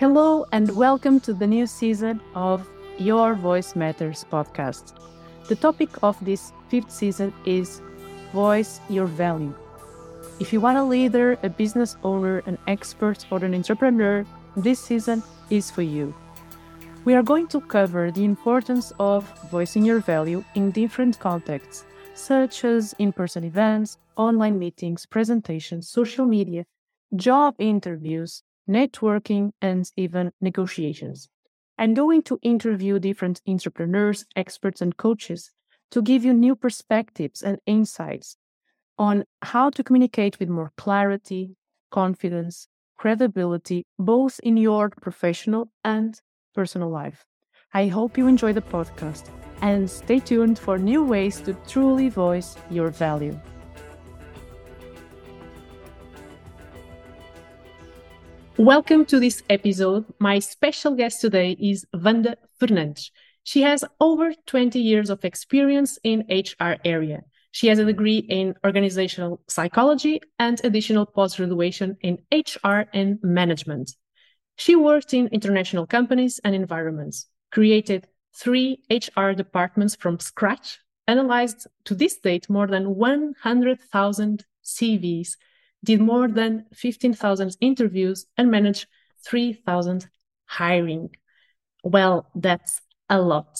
Hello, and welcome to the new season of Your Voice Matters podcast. The topic of this fifth season is Voice Your Value. If you want a leader, a business owner, an expert, or an entrepreneur, this season is for you. We are going to cover the importance of voicing your value in different contexts, such as in person events, online meetings, presentations, social media, job interviews, networking, and even negotiations. I'm going to interview different entrepreneurs, experts, and coaches to give you new perspectives and insights on how to communicate with more clarity, confidence, credibility, both in your professional and personal life. I hope you enjoy the podcast and stay tuned for new ways to truly voice your value. Welcome to this episode. My special guest today is Vanda Fernandes. She has over 20 years of experience in HR area. She has a degree in organizational psychology and additional post-graduation in HR and management. She worked in international companies and environments, created three HR departments from scratch, analyzed to this date more than 100,000 CVs did more than 15,000 interviews and managed 3,000 hiring. Well, that's a lot.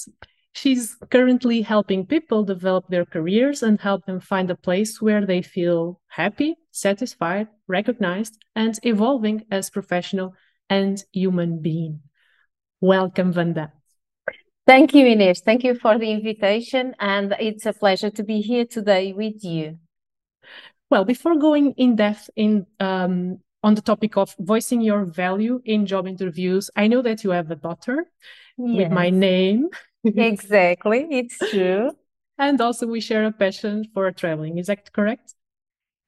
She's currently helping people develop their careers and help them find a place where they feel happy, satisfied, recognized, and evolving as professional and human being. Welcome, Vanda. Thank you, Ines. Thank you for the invitation, and it's a pleasure to be here today with you. Well, before going in depth in um, on the topic of voicing your value in job interviews, I know that you have a daughter yes. with my name. exactly, it's true. and also, we share a passion for traveling. Is that correct?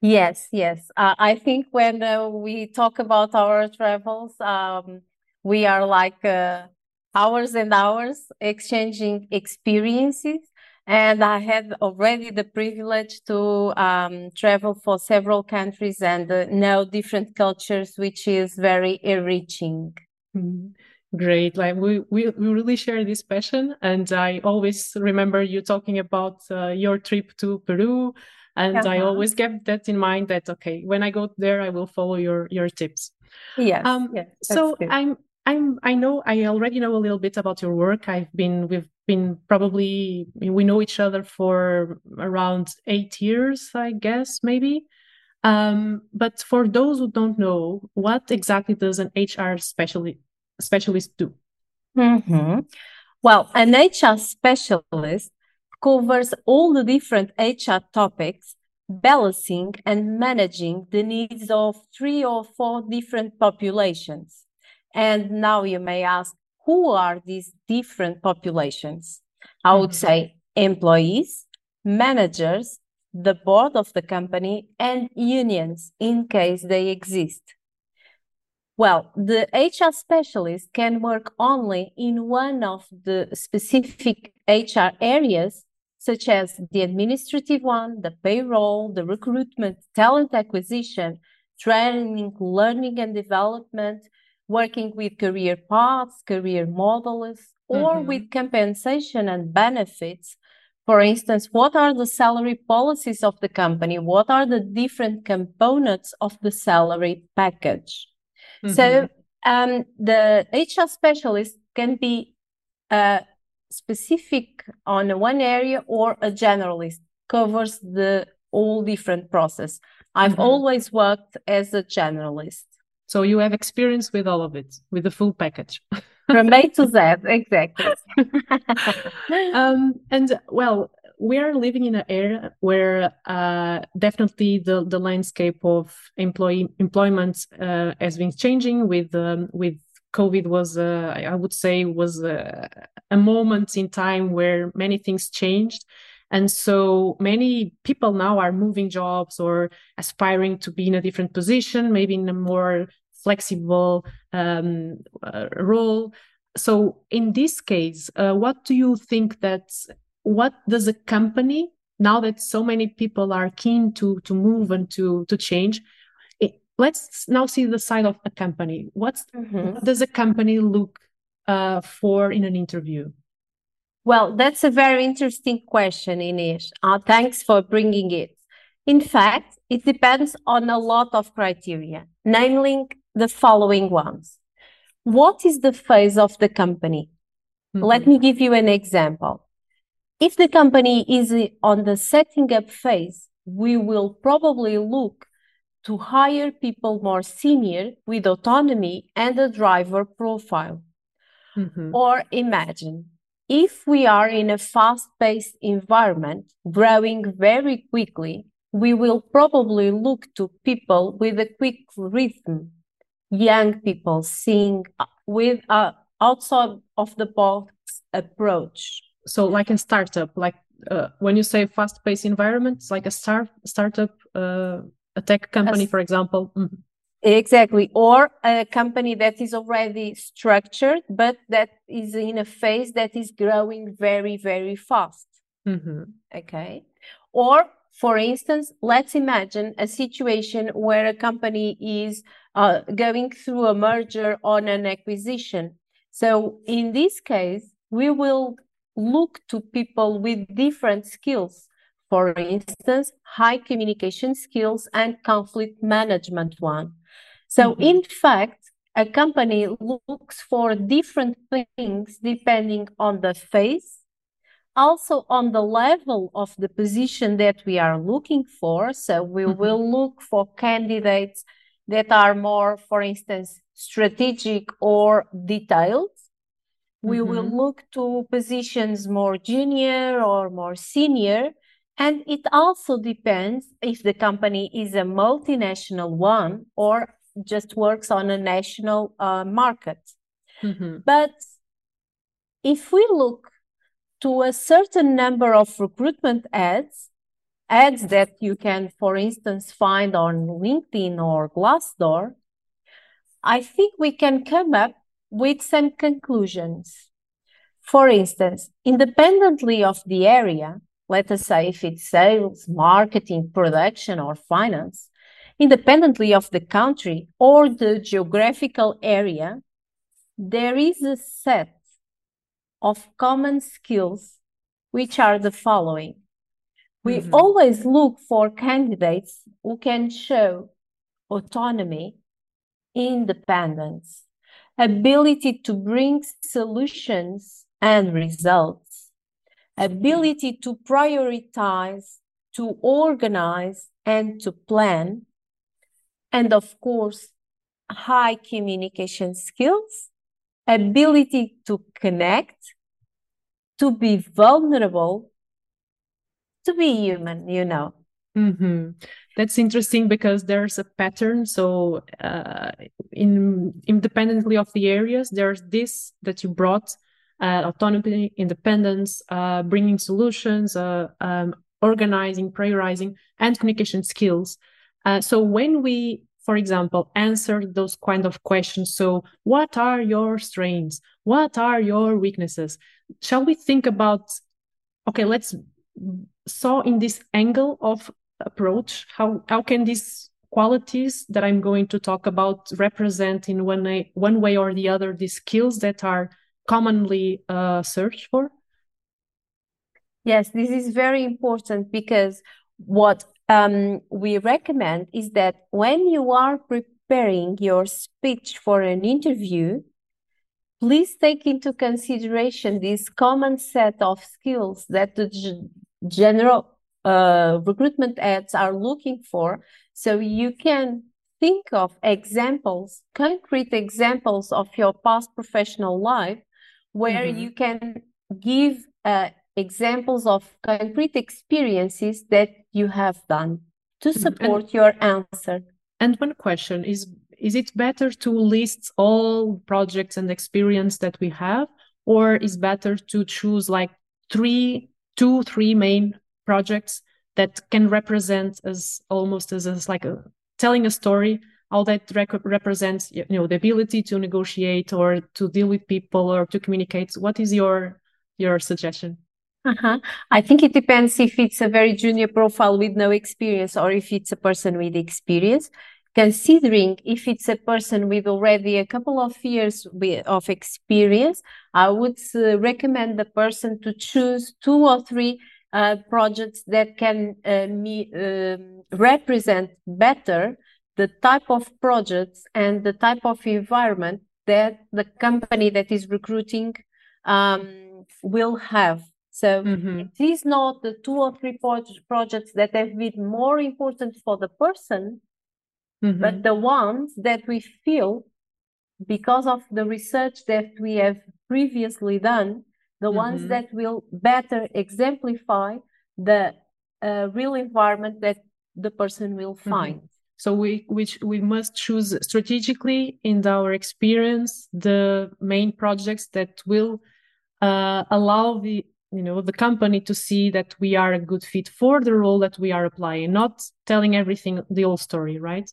Yes, yes. Uh, I think when uh, we talk about our travels, um, we are like uh, hours and hours exchanging experiences and I had already the privilege to um, travel for several countries and uh, know different cultures, which is very enriching. Mm-hmm. Great. Like we, we, we really share this passion. And I always remember you talking about uh, your trip to Peru. And uh-huh. I always kept that in mind that, okay, when I go there, I will follow your, your tips. Yes. Um, yes so good. I'm, I'm, I know, I already know a little bit about your work. I've been with been probably we know each other for around eight years i guess maybe um, but for those who don't know what exactly does an hr specialist specialist do mm-hmm. well an hr specialist covers all the different hr topics balancing and managing the needs of three or four different populations and now you may ask who are these different populations? I would mm-hmm. say employees, managers, the board of the company, and unions in case they exist. Well, the HR specialist can work only in one of the specific HR areas, such as the administrative one, the payroll, the recruitment, talent acquisition, training, learning and development, working with career paths, career models, or mm-hmm. with compensation and benefits. For instance, what are the salary policies of the company? What are the different components of the salary package? Mm-hmm. So, um, the HR specialist can be uh, specific on one area or a generalist covers the all different process. I've mm-hmm. always worked as a generalist. So you have experience with all of it, with the full package. From A to Z, exactly. um, and well, we are living in an era where uh, definitely the, the landscape of employee employment uh, has been changing with um, with COVID was uh, I would say was a, a moment in time where many things changed. And so many people now are moving jobs or aspiring to be in a different position, maybe in a more flexible um, uh, role. So in this case, uh, what do you think that what does a company now that so many people are keen to to move and to to change? It, let's now see the side of a company. What's Mhm. what does a company look uh, for in an interview? Well, that's a very interesting question, Ines. Uh, thanks for bringing it. In fact, it depends on a lot of criteria, namely the following ones. What is the phase of the company? Let Mhm. me give you an example. If the company is on the setting up phase, we will probably look to hire people more senior with autonomy and a driver profile. Mhm. Or imagine if we are in a fast-paced environment growing very quickly, we will probably look to people with a quick rhythm, young people seeing with a outside of the box approach. So like a startup, like uh, when you say fast-paced environment, it's like a start startup, uh, a tech company, for example. Mhm. Exactly. Or a company that is already structured, but that is in a phase that is growing very, very fast. Mhm. Okay. Or, for instance, let's imagine a situation where a company is uh, going through a merger or an acquisition. So, in this case, we will look to people with different skills. For instance, high communication skills and conflict management one. So, Mhm. in fact, a company looks for different things depending on the phase also on the level of the position that we are looking for. So we Mhm. will look for candidates that are more, for instance, strategic or detailed. We will Mhm. look to positions more junior or more senior. And it also depends if the company is a multinational one or just works on a national uh, market. Mhm. But if we look to a certain number of recruitment ads, ads that you can, for instance, find on LinkedIn or Glassdoor, I think we can come up with some conclusions. For instance, independently of the area, let us say if it's sales, marketing, production, or finance, independently of the country or the geographical area, there is a set of common skills, which are the following. We Mhm. always look for candidates who can show autonomy, independence, ability to bring solutions and results, ability to prioritize, to organize, and to plan, and of course, high communication skills, ability to connect, to be vulnerable, to be human, you know. hmm That's interesting because there's a pattern. So, uh, in independently of the areas, there's this that you brought: uh, autonomy, independence, uh, bringing solutions, uh, um, organizing, prioritizing, and communication skills. Uh, so, when we, for example, answer those kind of questions, so what are your strengths? What are your weaknesses? Shall we think about? Okay, let's saw in this angle of approach how how can these qualities that i'm going to talk about represent in one way one way or the other the skills that are commonly uh, searched for Yes, this is very important because what um, we recommend is that when you are preparing your speech for an interview, please take into consideration this common set of skills that the general uh, recruitment ads are looking for. So you can think of examples, concrete examples of your past professional life where Mhm. you can give uh, examples of concrete experiences that you have done to Mhm. And- support your answer. and one question is is it better to list all projects and experience that we have or is better to choose like three two three main projects that can represent as almost as, as like a, telling a story how that rec- represents you know the ability to negotiate or to deal with people or to communicate what is your your suggestion Uh-huh. I think it depends if it's a very junior profile with no experience or if it's a person with experience. considering if it's a person with already a couple of years of experience, I would uh, recommend the person to choose two or three uh, projects that can uh, me, um, represent better the type of projects and the type of environment that the company that is recruiting um, will have. So mm-hmm. it is not the two or three projects that have been more important for the person, mm-hmm. but the ones that we feel because of the research that we have previously done, the mm-hmm. ones that will better exemplify the uh, real environment that the person will mm-hmm. find. So we which we must choose strategically in our experience the main projects that will uh, allow the you know the company to see that we are a good fit for the role that we are applying, not telling everything the whole story, right?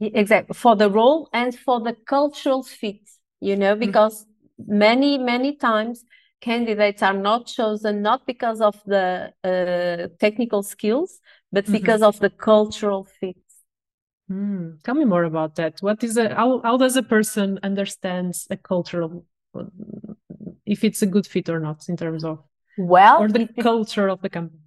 Exactly for the role and for the cultural fit. You know mm-hmm. because mm-hmm. many many times candidates are not chosen not because of the uh, technical skills but mm-hmm. because of the cultural fit Mm, tell me more about that. What is a how, how does a person understand a cultural if it's a good fit or not in terms of well or the culture of the company?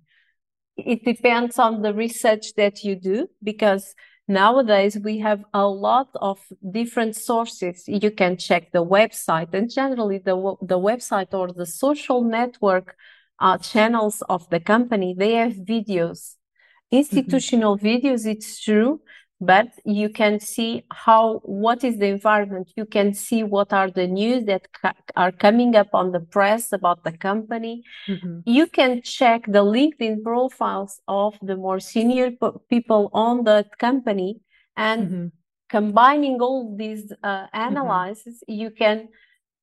It depends on the research that you do because nowadays we have a lot of different sources. You can check the website and generally the the website or the social network uh, channels of the company. They have videos, mm-hmm. institutional mm-hmm. videos. It's true but you can see how what is the environment you can see what are the news that ca- are coming up on the press about the company mm-hmm. you can check the linkedin profiles of the more senior p- people on the company and mm-hmm. combining all these uh, mm-hmm. analyses mm-hmm. you can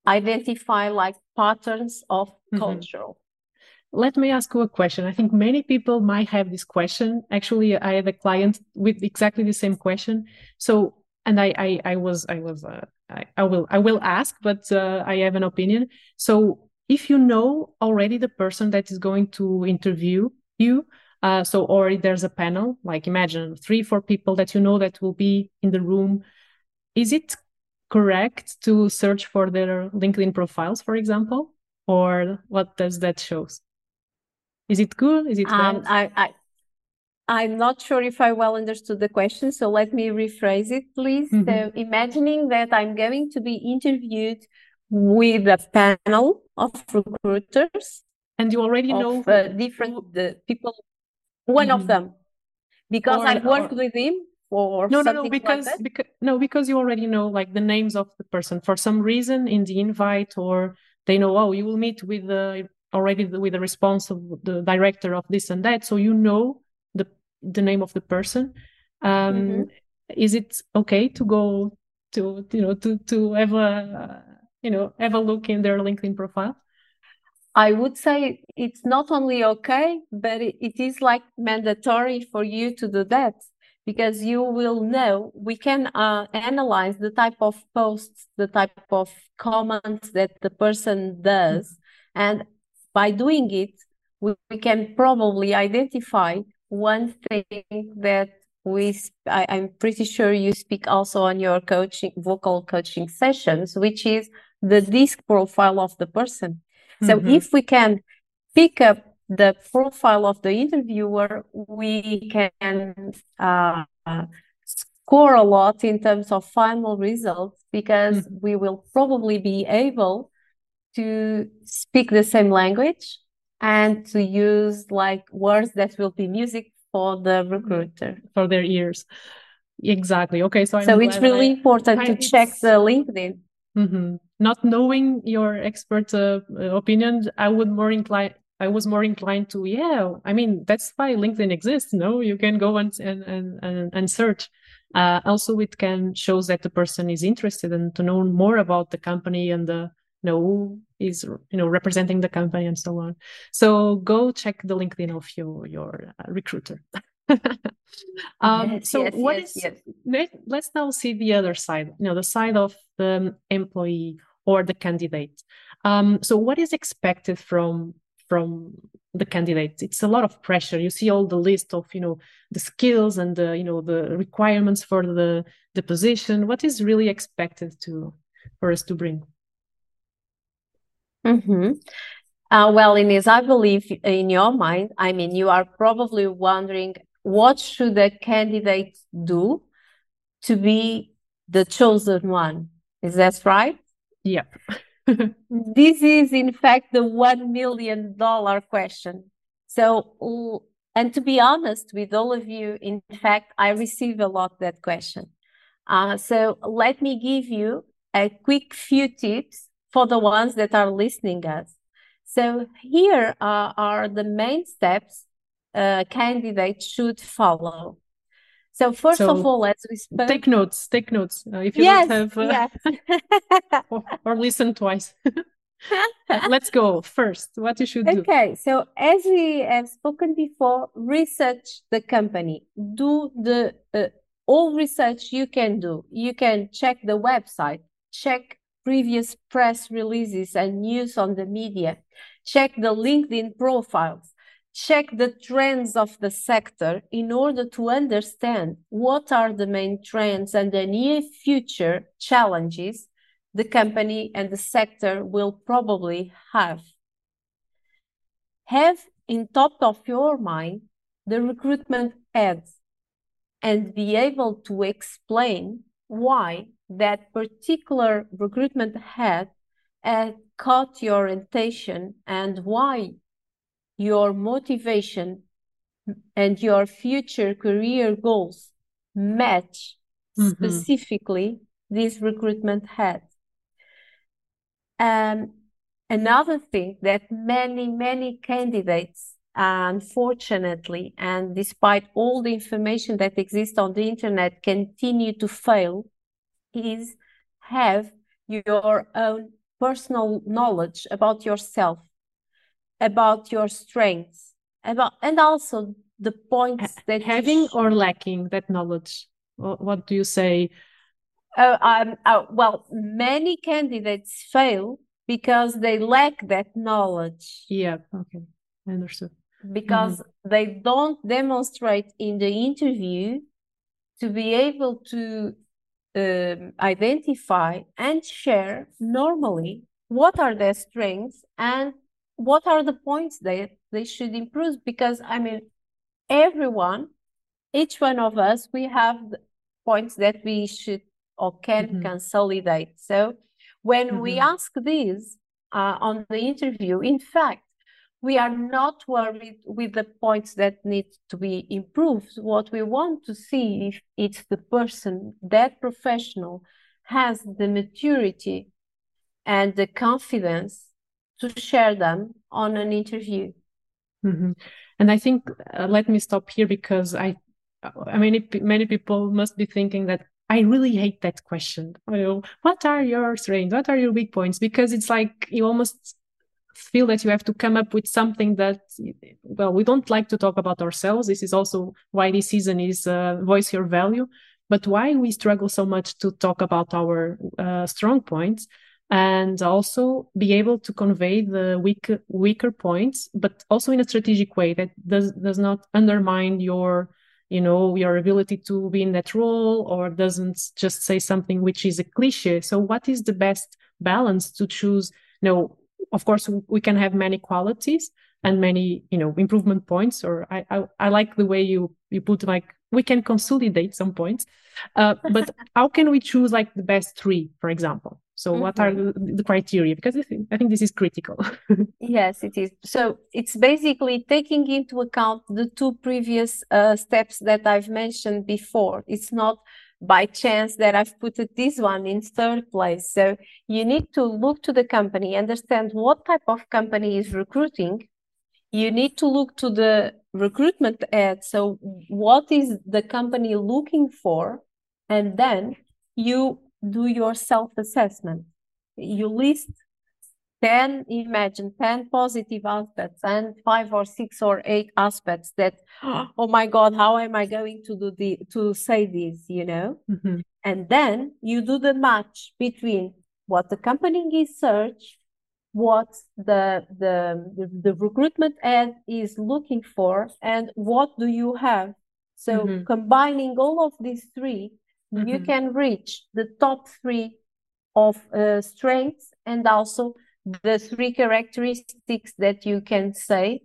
identify like patterns of mm-hmm. cultural let me ask you a question. I think many people might have this question. Actually, I had a client with exactly the same question. So, and I, I, I was, I was, uh, I, I, will, I will ask, but uh, I have an opinion. So, if you know already the person that is going to interview you, uh, so or there's a panel, like imagine three, four people that you know that will be in the room, is it correct to search for their LinkedIn profiles, for example, or what does that shows? Is it good? Is it um, bad? I, I, I'm not sure if I well understood the question, so let me rephrase it, please. Mm-hmm. So, imagining that I'm going to be interviewed with a panel of recruiters, and you already of, know uh, different the people, one mm-hmm. of them, because or, I've worked or... with him or no, no, no, because, like because no, because you already know like the names of the person for some reason in the invite, or they know oh you will meet with the already with the response of the director of this and that so you know the the name of the person um mm-hmm. is it okay to go to you know to to have a you know have a look in their linkedin profile i would say it's not only okay but it, is like mandatory for you to do that because you will know we can uh, analyze the type of posts the type of comments that the person does mm-hmm. and by doing it, we, we can probably identify one thing that we I, am pretty sure you speak also on your coaching vocal coaching sessions which is the disc profile of the person so mm-hmm. if we can pick up the profile of the interviewer we can uh, score a lot in terms of final results because mm-hmm. we will probably be able to speak the same language and to use like words that will be music for the recruiter. For their ears. Exactly. Okay so so I'm it's really I, important I, to check the linkedin. Mm-hmm. not knowing your expert uh, opinion i would more incline i was more inclined to yeah i mean that's why linkedin exists no? You can go and and and, and search. Uh, also it can shows that the person is interested and to know more about the company and the you know who is you know representing the company and so on. So go check the linkedin of your your uh, recruiter. Um, yes, so yes, what yes, is? Let, let's now see the other side you know the side of the employee or the candidate. Um, so what is expected from from the candidates it's a lot of pressure. You see all the list of you know the skills and the you know the requirements for the the position. What is really expected to for us to bring mm-hmm. uh, well Inês I believe in your mind I mean you are probably wondering what should a candidate do to be the chosen one is that right yeah this is, in fact, the $1 million question. So, and to be honest with all of you, in fact, I receive a lot that question. Uh, so let me give you a quick few tips for the ones that are listening us. So here uh, are the main steps a candidate should follow. So first so of all, as we spoke, take notes. Take notes. Uh, if you yes, don't have, uh, yes. or, or, listen twice. Let's go first. What you should do. Okay. So as we have spoken before, research the company. Do the uh, all research you can do. You can check the website. Check previous press releases and news on the media. Check the LinkedIn profiles check the trends of the sector in order to understand what are the main trends and the near future challenges the company and the sector will probably have. Have in top of your mind the recruitment ads and be able to explain why that particular recruitment ad had caught your attention and why your motivation and your future career goals match mm-hmm. specifically this recruitment had. Um, another thing that many, many candidates, unfortunately, and despite all the information that exists on the internet, continue to fail is have your own personal knowledge about yourself about your strengths about and also the points that having or lacking that knowledge? What do you say? Uh, um, uh, well many candidates fail because they lack that knowledge. Yeah okay i understood. Because mm-hmm. they don't demonstrate in the interview to be able to um, identify and share normally what are their strengths and what are the points that they should improve because i mean everyone each one of us we have points that we should or can mm-hmm. consolidate so when mm-hmm. we ask this uh, on the interview in fact we are not worried with the points that need to be improved what we want to see if it's the person that professional has the maturity and the confidence to share them on an interview. Mm-hmm. And I think uh, let me stop here because I, I mean, many people must be thinking that I really hate that question. You know, what are your strengths? What are your weak points? Because it's like you almost feel that you have to come up with something that, well, we don't like to talk about ourselves. This is also why this season is uh, voice your value. But why we struggle so much to talk about our uh, strong points and also be able to convey the weak, weaker points, but also in a strategic way that does does not undermine your you know your ability to be in that role or doesn't just say something which is a cliche so what is the best balance to choose you know of course we can have many qualities and many you know improvement points or i i, I like the way you you put like we can consolidate some points uh, but how can we choose like the best three for example so mm-hmm. what are mm-hmm. the criteria? Because I think, I think this is critical. yes, it is. So it's basically taking into account the two previous uh, steps that I've mentioned before. It's not by chance that I've put this one in third place. So you need to look to the company, understand what type of company is recruiting. You need to look to the recruitment ad. So what is the company looking for? And then you do your self assessment. You list 10, imagine 10 positive aspects and five or six or eight aspects that, oh my God, how am I going to do the, to say this, you know? Mm-hmm. And then you do the match between what the company is search what the, the, the, the recruitment ad is looking for and what do you have. So mm-hmm. combining all of these 3 mm-hmm. you can reach the top three of uh, strengths and also the three characteristics that you can say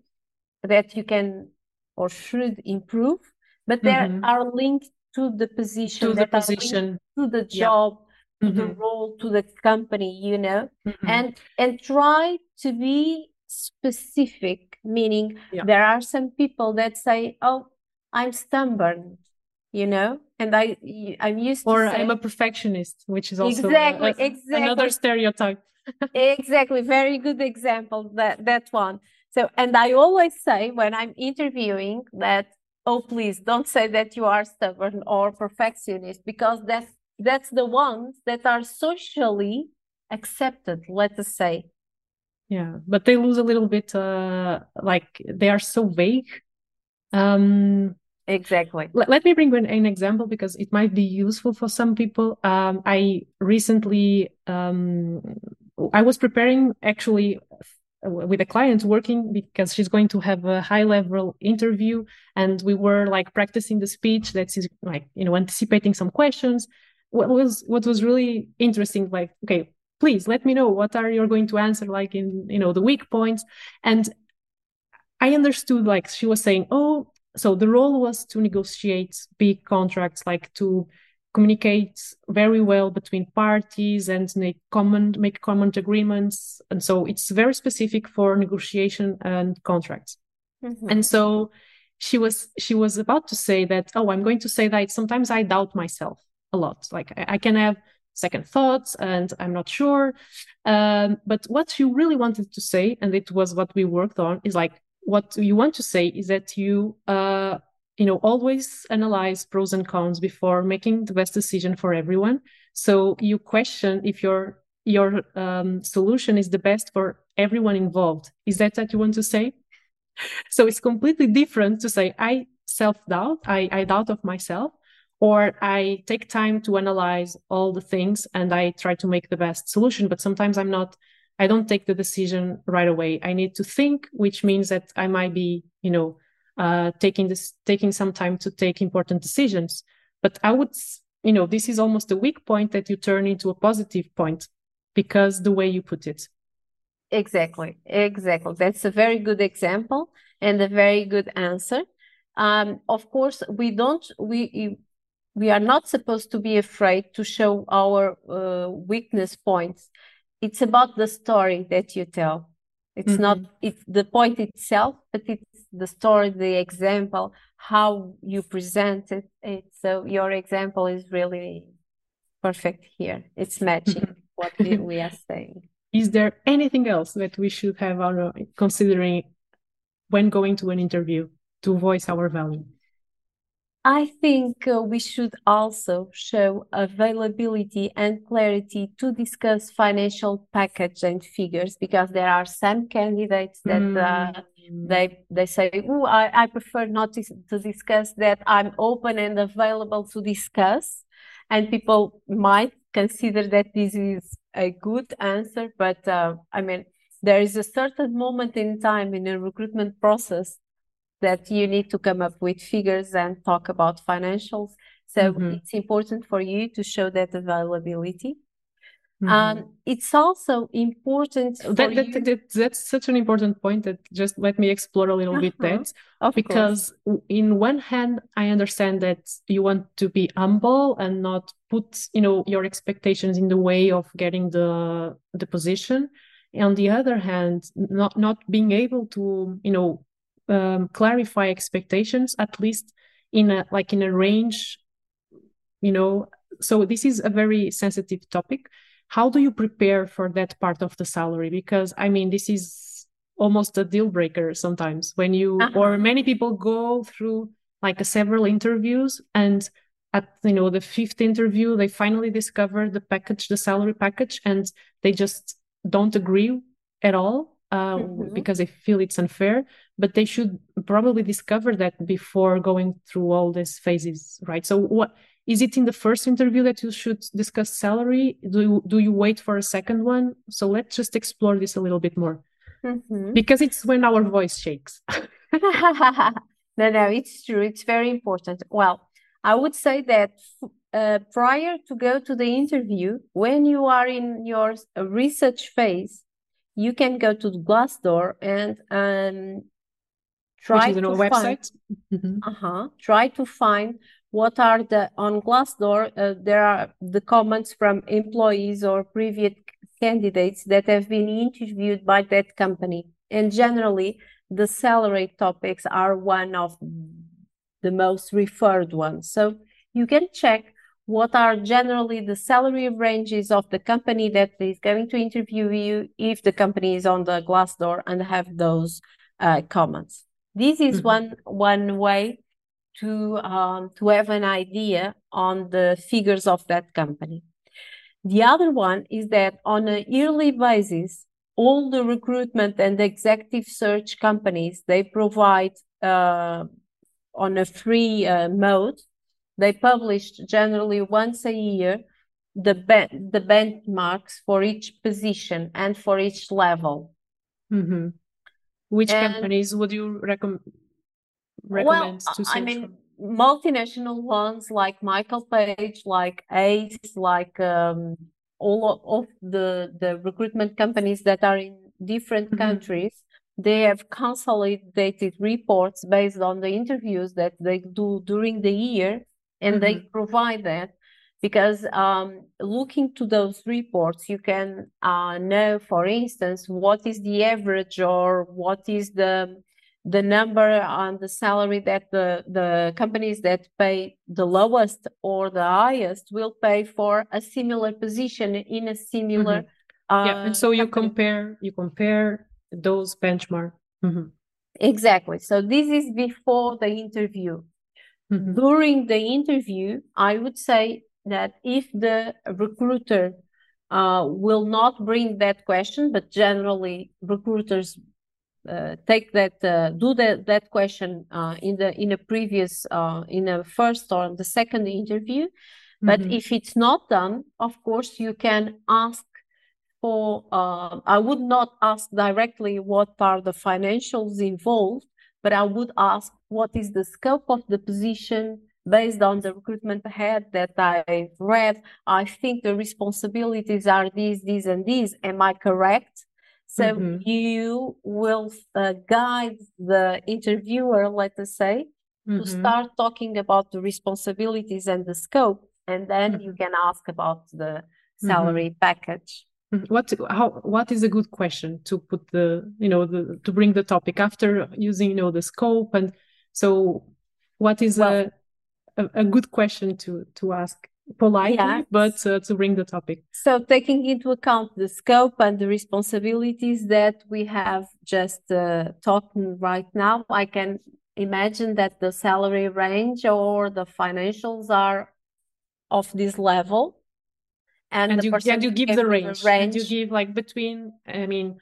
that you can or should improve, but mm-hmm. they are linked to the position, to the position, to the job, yeah. to mm-hmm. the role, to the company, you know, mm-hmm. and and try to be specific. Meaning, yeah. there are some people that say, "Oh, I'm stubborn," you know, and I I'm used or say, I'm a perfectionist, which is also exactly, a, a, exactly. another stereotype. Exactly, very good example that that one. So, and I always say when I'm interviewing that, oh, please don't say that you are stubborn or perfectionist because that's that's the ones that are socially accepted. Let us say. Yeah, but they lose a little bit. Uh, like they are so vague. Um, exactly let, let me bring an, an, example because it might be useful for some people um, i recently um, i was preparing actually uh, with a client working because she's going to have a high level interview and we were like practicing the speech that's like you know anticipating some questions. What was what was really interesting like okay please let me know what are you going to answer like in you know the weak points. And i understood like she was saying oh so the role was to negotiate big contracts like to communicates very well between parties and make common make common agreements. And so it's very specific for negotiation and contracts. Mm-hmm. and so she was she was about to say that oh i'm going to say that sometimes i doubt myself a lot. Like i, I can have second thoughts and i'm not sure. Um, but what she really wanted to say and it was what we worked on is like what you want to say is that you uh, you know always analyze pros and cons before making the best decision for everyone. So you question if your your um, solution is the best for everyone involved. Is that what you want to say? So it's completely different to say i self-doubt I, I doubt of myself or i take time to analyze all the things and i try to make the best solution but sometimes i'm not i don't take the decision right away. I need to think which means that i might be you know uh, taking this taking some time to take important decisions. But i would you know this is almost a weak point that you turn into a positive point because the way you put it. Exactly exactly. That's a very good example and a very good answer. Um, of course we don't we we are not supposed to be afraid to show our uh, weakness points. It's about the story that you tell it's mm-hmm. not it's the point itself but it's the story, the example, how you present it. it so your example is really perfect here. It's matching what we are saying. Is there anything else that we should have our considering when going to an interview to voice our value? I think uh, we should also show availability and clarity to discuss financial package and figures because there are some candidates that mm. uh, they they say, "Oh, I, I prefer not to, to discuss that. I'm open and available to discuss," and people might consider that this is a good answer. But uh, I mean, there is a certain moment in time in a recruitment process that you need to come up with figures and talk about financials. So mm-hmm. it's important for you to show that availability. Mm-hmm. Um, it's also important. That, that, that, that's such an important point that just let me explore a little uh-huh. bit that. Of because course. in one hand, I understand that you want to be humble and not put, you know, your expectations in the way of getting the the position. On the other hand, not not being able to, you know, um, clarify expectations at least in a like in a range you know. So this is a very sensitive topic. How do you prepare for that part of the salary? Because i mean this is almost a deal breaker sometimes when you uh-huh. or many people go through like several interviews and at you know the fifth interview they finally discover the package the salary package and they just don't agree at all uh, mm-hmm. because they feel it's unfair but they should probably discover that before going through all these phases right so what is it in the first interview that you should discuss salary? Do you, do you wait for a second one? So let's just explore this a little bit more. Mm-hmm. Because it's when our voice shakes. no, no, it's true. It's very important. Well, I would say that uh, prior to go to the interview, when you are in your research phase, you can go to Glassdoor and um, try to find, website. Mm-hmm. Uh-huh, try to find what are the on Glassdoor. Uh, there are the comments from employees or previous candidates that have been interviewed by that company, and generally the salary topics are one of the most referred ones. So you can check what are generally the salary ranges of the company that is going to interview you if the company is on the Glassdoor and have those uh, comments. This is mm-hmm. one one way to um, to have an idea on the figures of that company. The other one is that on a yearly basis, all the recruitment and executive search companies they provide uh, on a free uh, mode they published generally once a year the ben- the benchmarks for each position and for each level. Mm-hmm. Which and, companies would you recommend recommend well, to I mean, multinational ones like Michael Page, like Ace, like um, all of the the recruitment companies that are in different mm-hmm. countries. They have consolidated reports based on the interviews that they do during the year and mm-hmm. they provide that because um, looking to those reports you can uh, know for instance what is the average or what is the the number on the salary that the, the companies that pay the lowest or the highest will pay for a similar position in a similar mm-hmm. uh, yeah and so you compare you compare those benchmark mm-hmm. exactly so this is before the interview Mm-hmm. During the interview, I would say that if the recruiter uh, will not bring that question, but generally recruiters uh, take that uh, do that that question uh, in the in a previous uh, in a first or the second interview. Mm-hmm. But if it's not done, of course you can ask for. Uh, I would not ask directly what are the financials involved, but I would ask what is the scope of the position based on the recruitment head that I've read. I think the responsibilities are these, these, and these. Am I correct? So mm-hmm. you will uh, guide the interviewer, let us say, mm-hmm. to start talking about the responsibilities and the scope, and then mm-hmm. you can ask about the salary mm-hmm. package. What how what is a good question to put the you know the to bring the topic after using you know the scope and so what is well, a, a, a good question to to ask politely but uh, to bring the topic? So taking into account the scope and the responsibilities that we have just uh, talked right now i can imagine that the salary range or the financials are of this level and, and, you, and you give the range. range. And you give like between, I mean,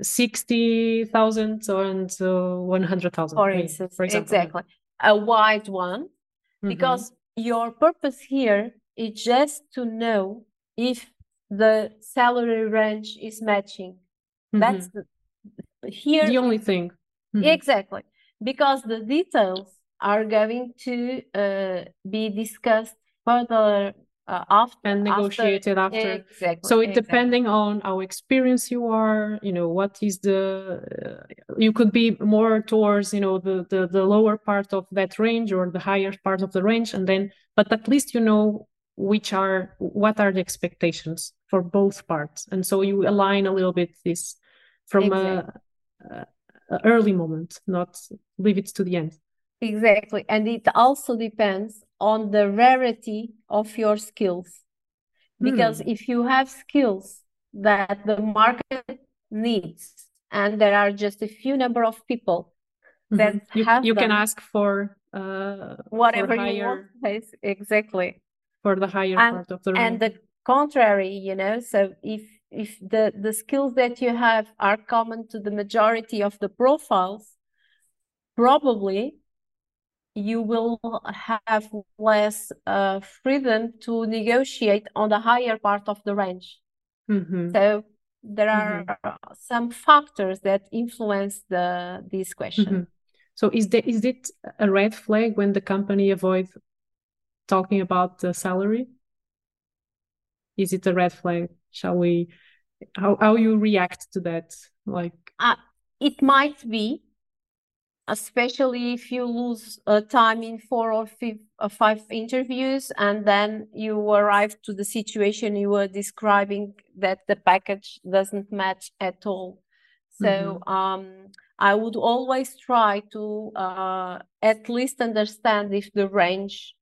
60,000 and uh, 100,000. For instance, for example. exactly. A wide one, mm-hmm. because your purpose here is just to know if the salary range is matching. Mm-hmm. That's the, here. The only thing. Mm-hmm. Exactly. Because the details are going to uh, be discussed further uh, after and negotiated after, after. exactly so it exactly. depending on how experienced you are you know what is the uh, you could be more towards you know the, the the lower part of that range or the higher part of the range and then but at least you know which are what are the expectations for both parts and so you align a little bit this from exactly. a, a early moment not leave it to the end exactly and it also depends on the rarity of your skills. Because mm. if you have skills that the market needs, and there are just a few number of people mm-hmm. that you, have you them, can ask for uh, whatever for higher, you want. Exactly. For the higher and, part of the and the contrary, you know. So if if the the skills that you have are common to the majority of the profiles, probably you will have less uh, freedom to negotiate on the higher part of the range. Mm-hmm. So there are Mm-hmm. some factors that influence the this question. Mhm. So is the, is it a red flag when the company avoids talking about the salary? Is it a red flag? Shall we, how, how you react to that? Like, Uh, it might be, especially if you lose uh, time in four or five, uh, five interviews and then you arrive to the situation you were describing that the package doesn't match at all. So um, I would always try to uh, at least understand if the range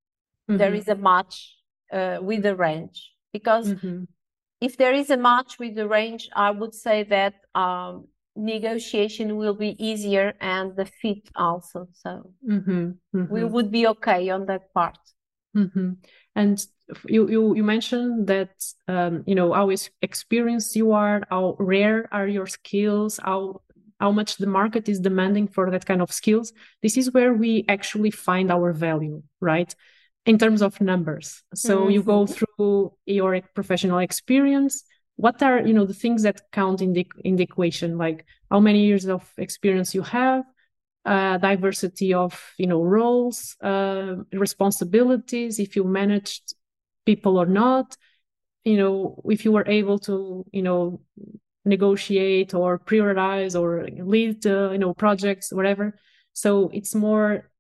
there Mhm. is a match uh, with the range because Mhm. if there is a match with the range, I would say that um, negotiation will be easier and the fit also. So Mhm. we Mhm. would be okay on that part. Mhm. And you, you, you mentioned that, um, you know, how experienced you are, how rare are your skills, how, how much the market is demanding for that kind of skills. This is where we actually find our value, right? In terms of numbers. So you go Mhm. through your professional experience. What are, you know, the things that count in the, in the equation? Like how many years of experience you have, uh, diversity of you know roles, uh, responsibilities, if you managed people or not, you know if you were able to you know negotiate or prioritize or lead uh, you know projects whatever. So it's more,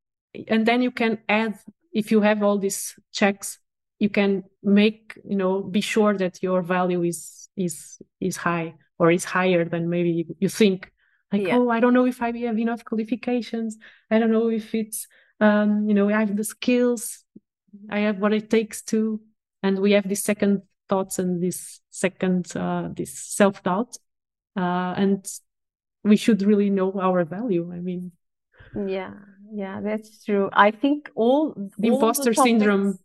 and then you can add if you have all these checks, you can make you know be sure that your value is is is high or is higher than maybe you, think. Like Yeah. oh i don't know if i have enough qualifications. I don't know if it's um you know i have the skills. I have what it takes to. And we have these second thoughts and this second uh this self-doubt uh and we should really know our value i mean. Yeah, yeah, that's true. I think all the all imposter syndrome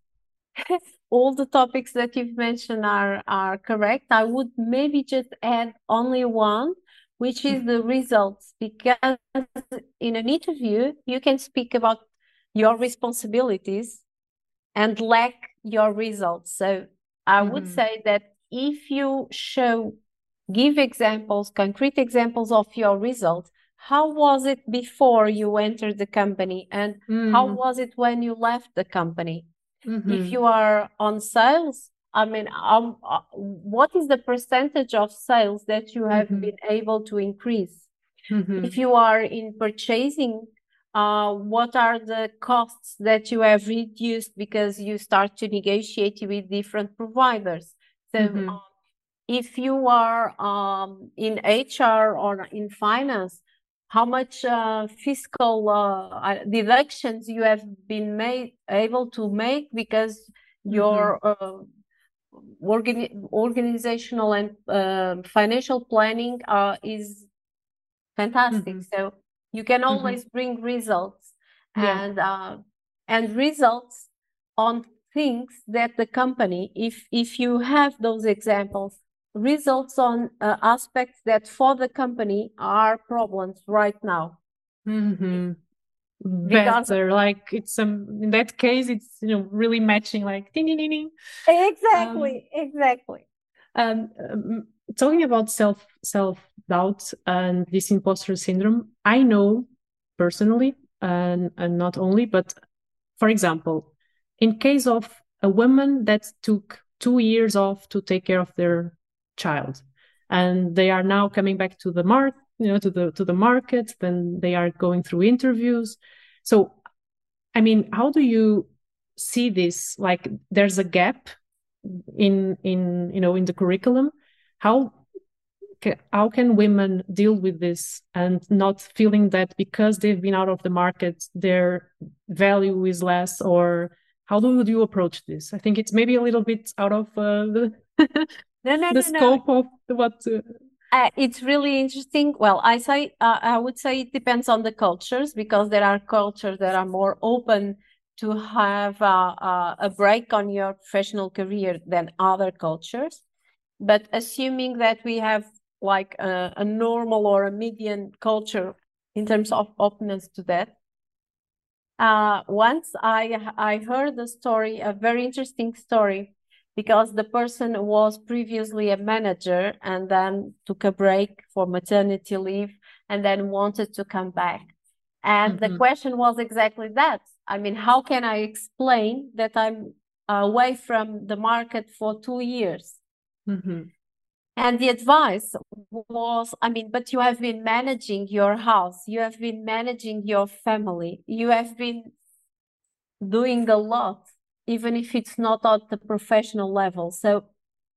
all the topics that you've mentioned are are correct. I would maybe just add only one, which is the results, because in an interview you can speak about your responsibilities and lack your results. So I would Mhm. say that if you show, give examples, concrete examples of your results, how was it before you entered the company and how Mm, was it when you left the company? If mhm, you are on sales, I mean, um, uh, what is the percentage of sales that you have mhm, been able to increase? mhm, If you are in purchasing, uh, what are the costs that you have reduced because you start to negotiate with different providers? So, mhm, um, if you are um, in HR or in finance, how much uh, fiscal uh, uh, deductions you have been made able to make because your uh, organi organizational and um financial planning uh, is fantastic. mhm, So you can mhm. always bring results Yeah. and uh, and results on things that the company, if if you have those examples, results on uh, aspects that for the company are problems right now. hmm Because Better, like it's um in that case, it's you know really matching, like ding ding ding ding. Um, exactly, exactly. um, um, talking about self self doubt and this imposter syndrome, I know personally, and and not only, but for example, in case of a woman that took two years off to take care of their child, and they are now coming back to the mark, you know, to the to the market, then they are going through interviews. So, I mean, how do you see this? Like, there's a gap in in you know in the curriculum. How how can women deal with this and not feeling that because they've been out of the market their value is less or how do you approach this i think it's maybe a little bit out of uh, the, No, no, the no, scope of what uh, Uh, it's really interesting. Well, I say uh, I would say it depends on the cultures because there are cultures that are more open to have uh, uh, a break on your professional career than other cultures. But assuming that we have like a, a normal or a median culture in terms of openness to that, uh, once I I heard a story, a very interesting story, because the person was previously a manager and then took a break for maternity leave and then wanted to come back. And mm-hmm. the question was exactly that. I mean, how can I explain that I'm away from the market for two years? Mm-hmm. And the advice was, I mean, but you have been managing your house, you have been managing your family, you have been doing a lot, even if it's not at the professional level. So,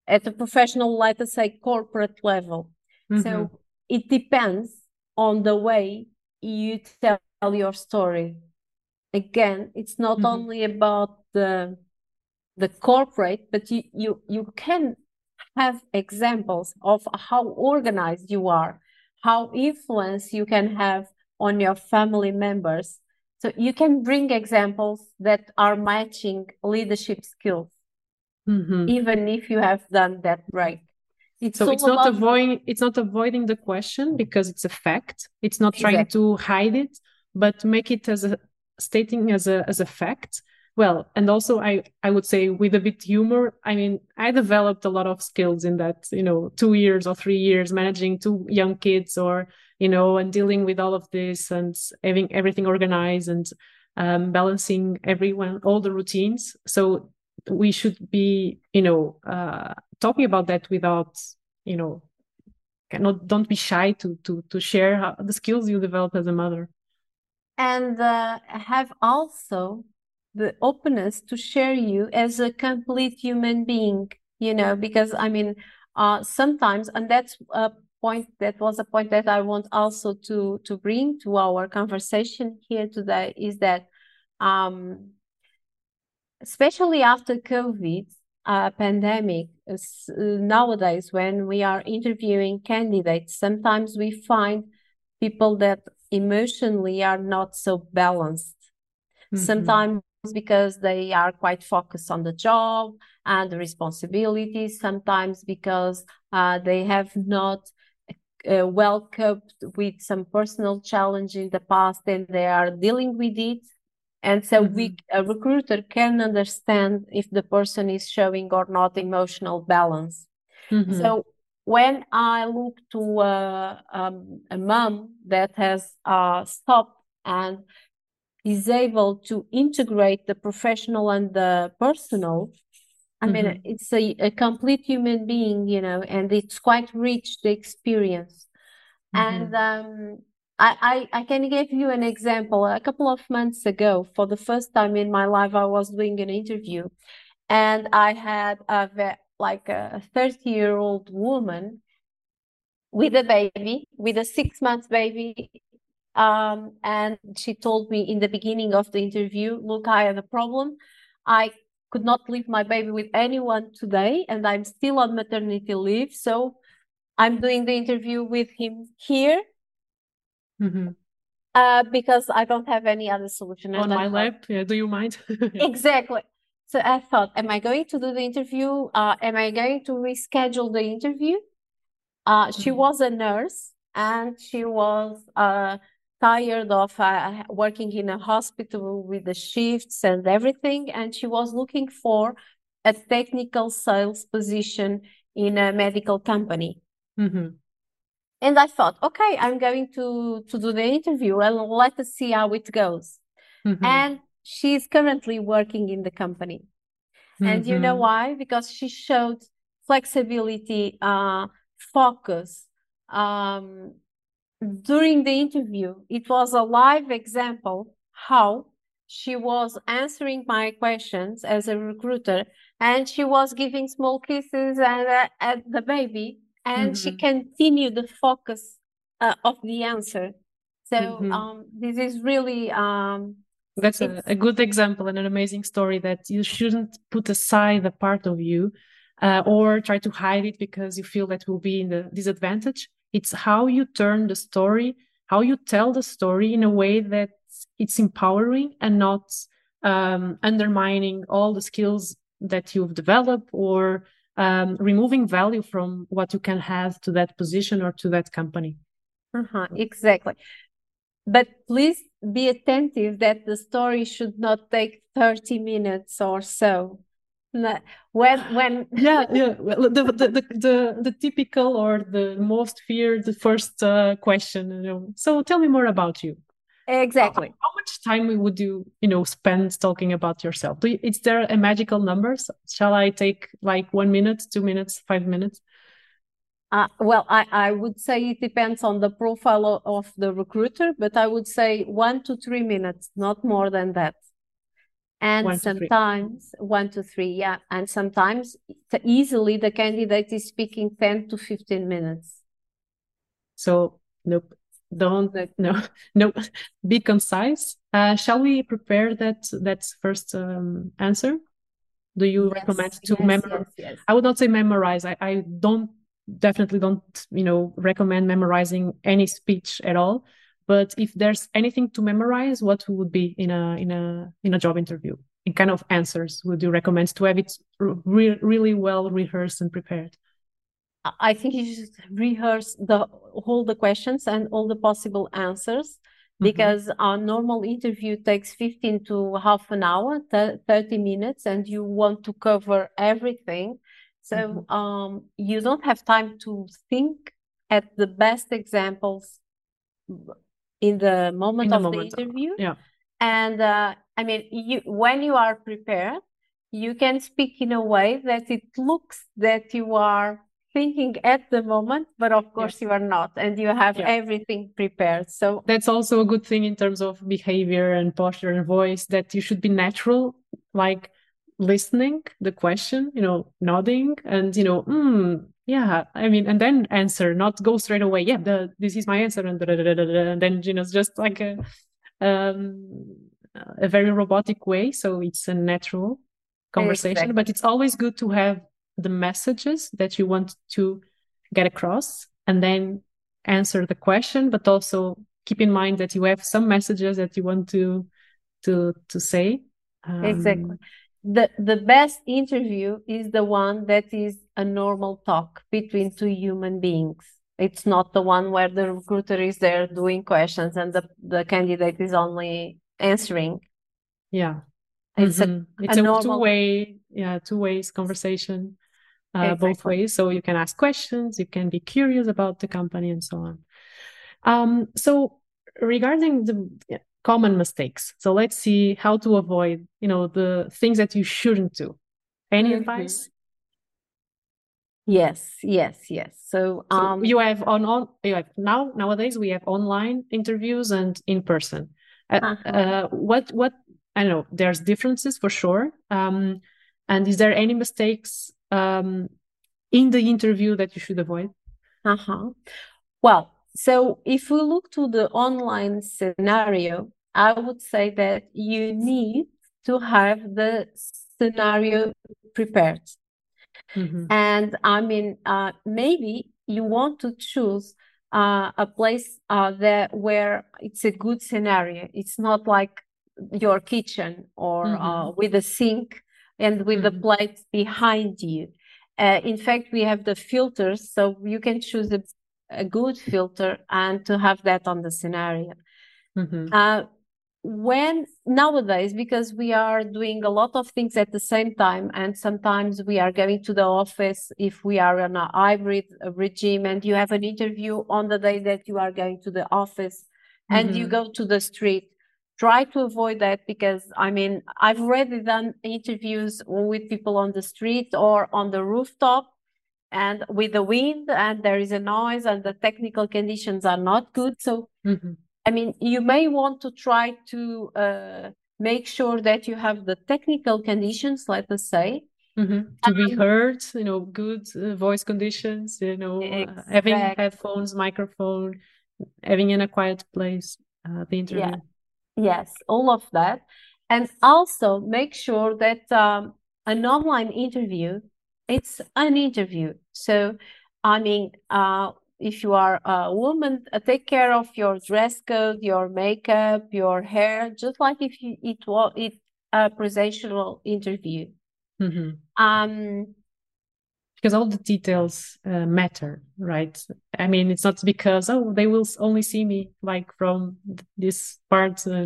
at the professional, let us say corporate level. Mm-hmm. So, it depends on the way you tell your story. Again, it's not mm-hmm. only about the the corporate, but you, you you can have examples of how organized you are, how influence you can have on your family members. So you can bring examples that are matching leadership skills, mm-hmm. even if you have done that right. It's so it's not avoiding it's not avoiding the question because it's a fact. It's not exactly. trying to hide it, but make it as a stating as a as a fact well and also i i would say with a bit humor i mean i developed a lot of skills in that you know two years or three years managing two young kids or you know and dealing with all of this and having everything organized and um, balancing everyone all the routines. So we should be you know uh, talking about that without you know cannot don't be shy to to to share how, the skills you develop as a mother. And uh, have also the openness to share you as a complete human being you know because i mean uh sometimes and that's a point that was a point that i want also to to bring to our conversation here today is that um especially after covid uh, pandemic uh, nowadays when we are interviewing candidates sometimes we find people that emotionally are not so balanced mm-hmm. sometimes because they are quite focused on the job and the responsibilities, sometimes because uh, they have not uh, well coped with some personal challenge in the past and they are dealing with it. And so mm-hmm. we, a recruiter can understand if the person is showing or not emotional balance. Mm-hmm. So when I look to uh, um, a mom that has uh, stopped and is able to integrate the professional and the personal i mm-hmm. mean it's a, a complete human being you know and it's quite rich the experience mm-hmm. and um, I, I, I can give you an example. A couple of months ago, for the first time in my life, I was doing an interview, and I had a like a thirty year old woman with a baby, with a six month baby um, and she told me in the beginning of the interview, look, I have a problem. I could not leave my baby with anyone today, and I'm still on maternity leave. So I'm doing the interview with him here. Mm-hmm. Uh, because I don't have any other solution. On my lap, yeah. Do you mind? exactly. So I thought, am I going to do the interview? Uh, am I going to reschedule the interview? Uh, she mm-hmm. was a nurse and she was uh, tired of uh, working in a hospital with the shifts and everything, and she was looking for a technical sales position in a medical company. Mm-hmm. And I thought, okay, I'm going to to do the interview and let us see how it goes. Mm-hmm. And she's currently working in the company. Mm-hmm. And you know mm-hmm. why? Because she showed flexibility, uh, focus, um, during the interview, it was a live example how she was answering my questions as a recruiter and she was giving small kisses and, uh, at the baby and mm-hmm. she continued the focus uh, of the answer so mm-hmm. um, this is really um, that's a, a, good example and an amazing story that you shouldn't put aside a part of you uh, or try to hide it because you feel that will be in the disadvantage it's how you turn the story, how you tell the story in a way that it's empowering and not um, undermining all the skills that you've developed or um, removing value from what you can have to that position or to that company. Uh-huh, exactly. but please be attentive that the story should not take 30 minutes or so when when yeah yeah. Well, the, the, the the the typical or the most feared first uh, question you know. So tell me more about you. Exactly. How, how much time would you you know spend talking about yourself? Do you, is there a magical number? Shall i take like one minute two minutes five minutes? Uh, well, I, I would say it depends on the profile of, of the recruiter, but I would say one to three minutes, not more than that and one sometimes one to three yeah. And sometimes easily the candidate is speaking 10 to 15 minutes. So nope. Don't no no be concise. Uh, shall we prepare that that first um, answer? Do you yes, recommend to yes, memorize yes. i would not say memorize. I, I don't definitely don't you know recommend memorizing any speech at all but if there's anything to memorize what would be in a in a in a job interview in kind of answers would you recommend to have it re- really well rehearsed and prepared i think you should rehearse the all the questions and all the possible answers mm-hmm. because mm-hmm. our normal interview takes 15 to half an hour 30 minutes and you want to cover everything so mm-hmm. um, you don't have time to think at the best examples in the moment in the of moment. the interview. Yeah. And uh, I mean, you when you are prepared, you can speak in a way that it looks that you are thinking at the moment, but of course yes. you are not, and you have yeah. everything prepared. So that's also a good thing in terms of behavior and posture and voice that you should be natural, like listening the question, you know, nodding and you know, mm, yeah i mean and then answer not go straight away yeah the, this is my answer and, da, da, da, and then you know it's just like a um a very robotic way so it's a natural conversation exactly. but it's always good to have the messages that you want to get across and then answer the question but also keep in mind that you have some messages that you want to to to say um, exactly the the best interview is the one that is a normal talk between two human beings. It's not the one where the recruiter is there doing questions and the, the candidate is only answering. Yeah. It's mm-hmm. a, it's a, a normal... two-way yeah two ways conversation uh, exactly. both ways. So you can ask questions you can be curious about the company and so on. Um, so regarding the common mistakes. So let's see how to avoid, you know, the things that you shouldn't do. Any mm-hmm. advice? Yes, yes, yes. So, so um, you have on on you have now nowadays we have online interviews and in person. Uh, uh-huh. uh, what what I don't know. There's differences for sure. Um, and is there any mistakes um, in the interview that you should avoid? Uh huh. Well, so if we look to the online scenario, I would say that you need to have the scenario prepared. Mm-hmm. And I mean, uh, maybe you want to choose uh, a place uh, that where it's a good scenario. It's not like your kitchen or uh, mm-hmm. with a sink and with mm-hmm. the plate behind you. Uh, in fact, we have the filters, so you can choose a a good filter and to have that on the scenario. Mm-hmm. Uh, when nowadays, because we are doing a lot of things at the same time, and sometimes we are going to the office if we are on a hybrid regime, and you have an interview on the day that you are going to the office, mm-hmm. and you mm-hmm. go to the street. Try to avoid that because I mean, I've already done interviews with people on the street or on the rooftop, and with the wind and there is a noise and the technical conditions are not good so mm-hmm. i mean you may want to try to uh, make sure that you have the technical conditions let us say mm-hmm. to be heard you know good uh, voice conditions you know exactly. uh, having headphones microphone having in a quiet place uh, the interview yeah. yes all of that and also make sure that um, an online interview it's an interview. So, I mean, uh, if you are a woman, uh, take care of your dress code, your makeup, your hair, just like if you, it was it a professional interview. Mm-hmm. Um, because all the details uh, matter right i mean it's not because oh they will only see me like from this part uh,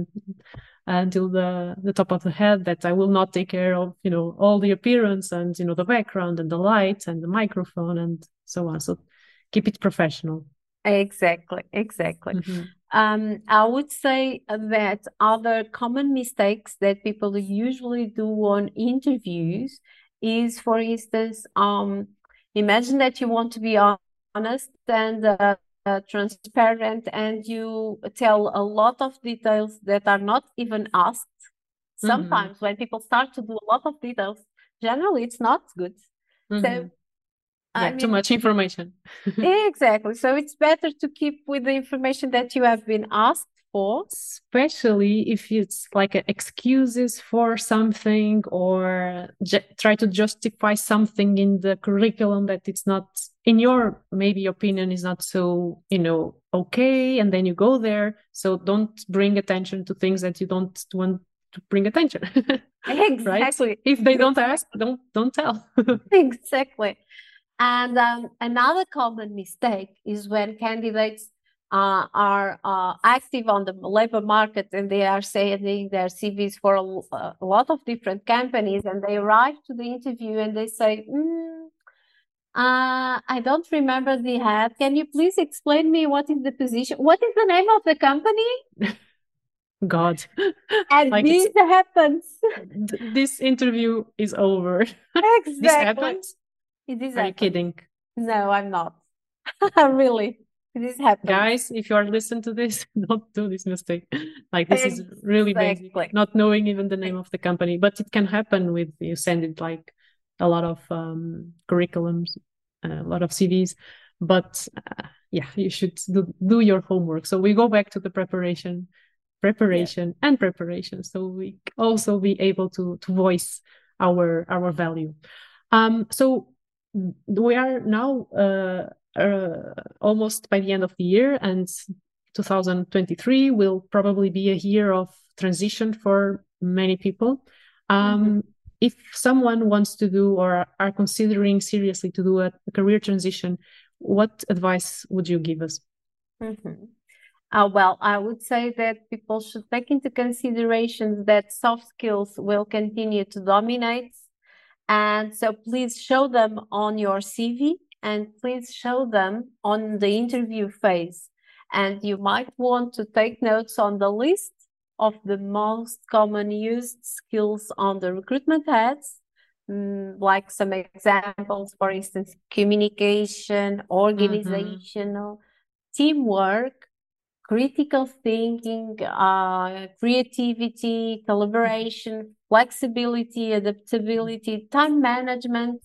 until the the top of the head that i will not take care of you know all the appearance and you know the background and the light and the microphone and so on. So keep it professional. Exactly exactly. Mm-hmm. um, i would say that other common mistakes that people usually do on interviews is, for instance, um, imagine that you want to be honest and uh, uh, transparent and you tell a lot of details that are not even asked. Mm-hmm. Sometimes mm-hmm. when people start to do a lot of details, generally it's not good. Mm-hmm. So yeah, mean, too much information. exactly. So it's better to keep with the information that you have been asked for. Especially if it's like excuses for something or ju- try to justify something in the curriculum that it's not, in your maybe opinion, is not so, you know, okay. And then you go there. So don't bring attention to things that you don't want to bring attention. exactly. Right? If they don't ask, don't don't tell. exactly. And um, another common mistake is when candidates uh, are uh, active on the labor market and they are sending their CVs for a, a, lot of different companies and they arrive to the interview and they say, mm, uh, I don't remember the head. Can you please explain me what is the position? What is the name of the company? God. And like this happens. This interview is over. Exactly. this happens? It is. Are you kidding? No, I'm not. really. This happens. Guys, if you are listening to this, don't do this mistake. Like this exactly. is really basic, not knowing even the name of the company. But it can happen with you send it like a lot of um, curriculums, a lot of CVs. But uh, yeah, you should do, do your homework. So we go back to the preparation, preparation, yeah. and preparation. So we also be able to to voice our our value. Um, so we are now uh, uh, almost by the end of the year, and 2023 will probably be a year of transition for many people. Um, mm-hmm. If someone wants to do or are considering seriously to do a, a career transition, what advice would you give us? Mm-hmm. Uh, well, I would say that people should take into consideration that soft skills will continue to dominate and so please show them on your CV and please show them on the interview phase. And you might want to take notes on the list of the most common used skills on the recruitment ads, mm, like some examples, for instance, communication, organizational, mm-hmm. teamwork, critical thinking, uh, creativity, collaboration, flexibility, adaptability, time management,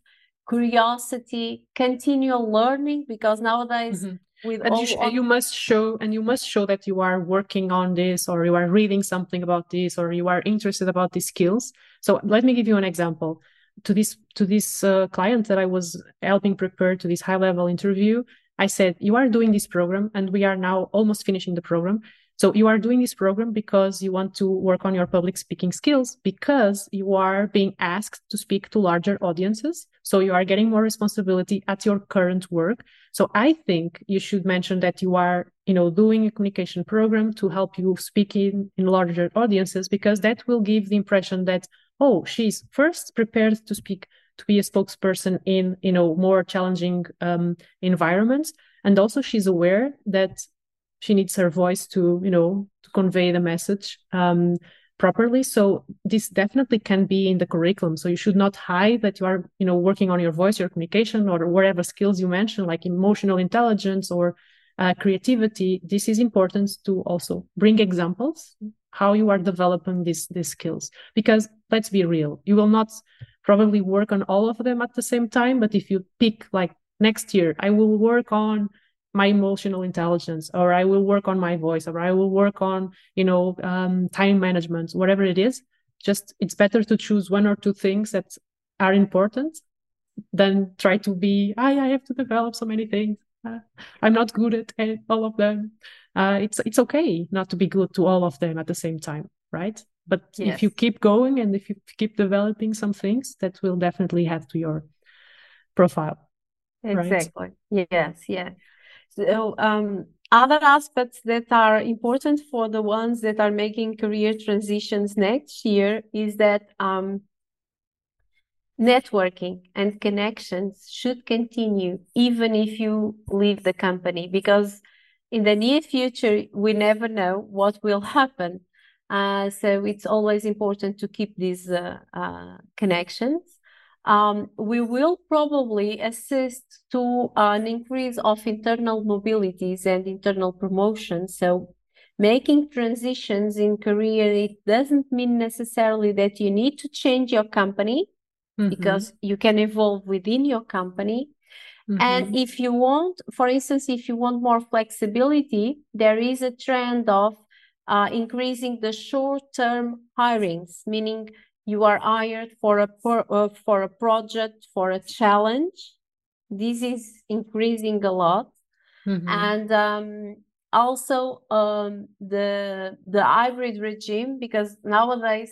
curiosity, continual learning, because nowadays mm-hmm. with and all, you, all... you must show and you must show that you are working on this or you are reading something about this or you are interested about these skills. So let me give you an example. To this to this uh, client that I was helping prepare to this high level interview, I said, You are doing this program, and we are now almost finishing the program. So you are doing this program because you want to work on your public speaking skills, because you are being asked to speak to larger audiences. So you are getting more responsibility at your current work. So I think you should mention that you are, you know, doing a communication program to help you speak in, in larger audiences, because that will give the impression that, oh, she's first prepared to speak to be a spokesperson in you know more challenging um, environments and also she's aware that she needs her voice to you know to convey the message um, properly. So this definitely can be in the curriculum. So you should not hide that you are you know working on your voice your communication or whatever skills you mentioned like emotional intelligence or uh, creativity. This is important to also bring examples how you are developing these these skills. Because let's be real you will not probably work on all of them at the same time but if you pick like next year i will work on my emotional intelligence or i will work on my voice or i will work on you know um, time management whatever it is just it's better to choose one or two things that are important than try to be i i have to develop so many things uh, i'm not good at all of them uh, it's it's okay not to be good to all of them at the same time right but yes. if you keep going and if you keep developing some things that will definitely add to your profile. Exactly. Right? Yes, yes. So um, other aspects that are important for the ones that are making career transitions next year is that um, networking and connections should continue even if you leave the company because in the near future we never know what will happen. Uh, so it's always important to keep these uh, uh, connections um, we will probably assist to an increase of internal mobilities and internal promotions so making transitions in career it doesn't mean necessarily that you need to change your company mm-hmm. because you can evolve within your company. Mm-hmm. And if you want, for instance, if you want more flexibility, there is a trend of uh, increasing the short-term hirings, meaning you are hired for a for, uh, for a project for a challenge. This is increasing a lot, mm-hmm. and um, also um, the the hybrid regime because nowadays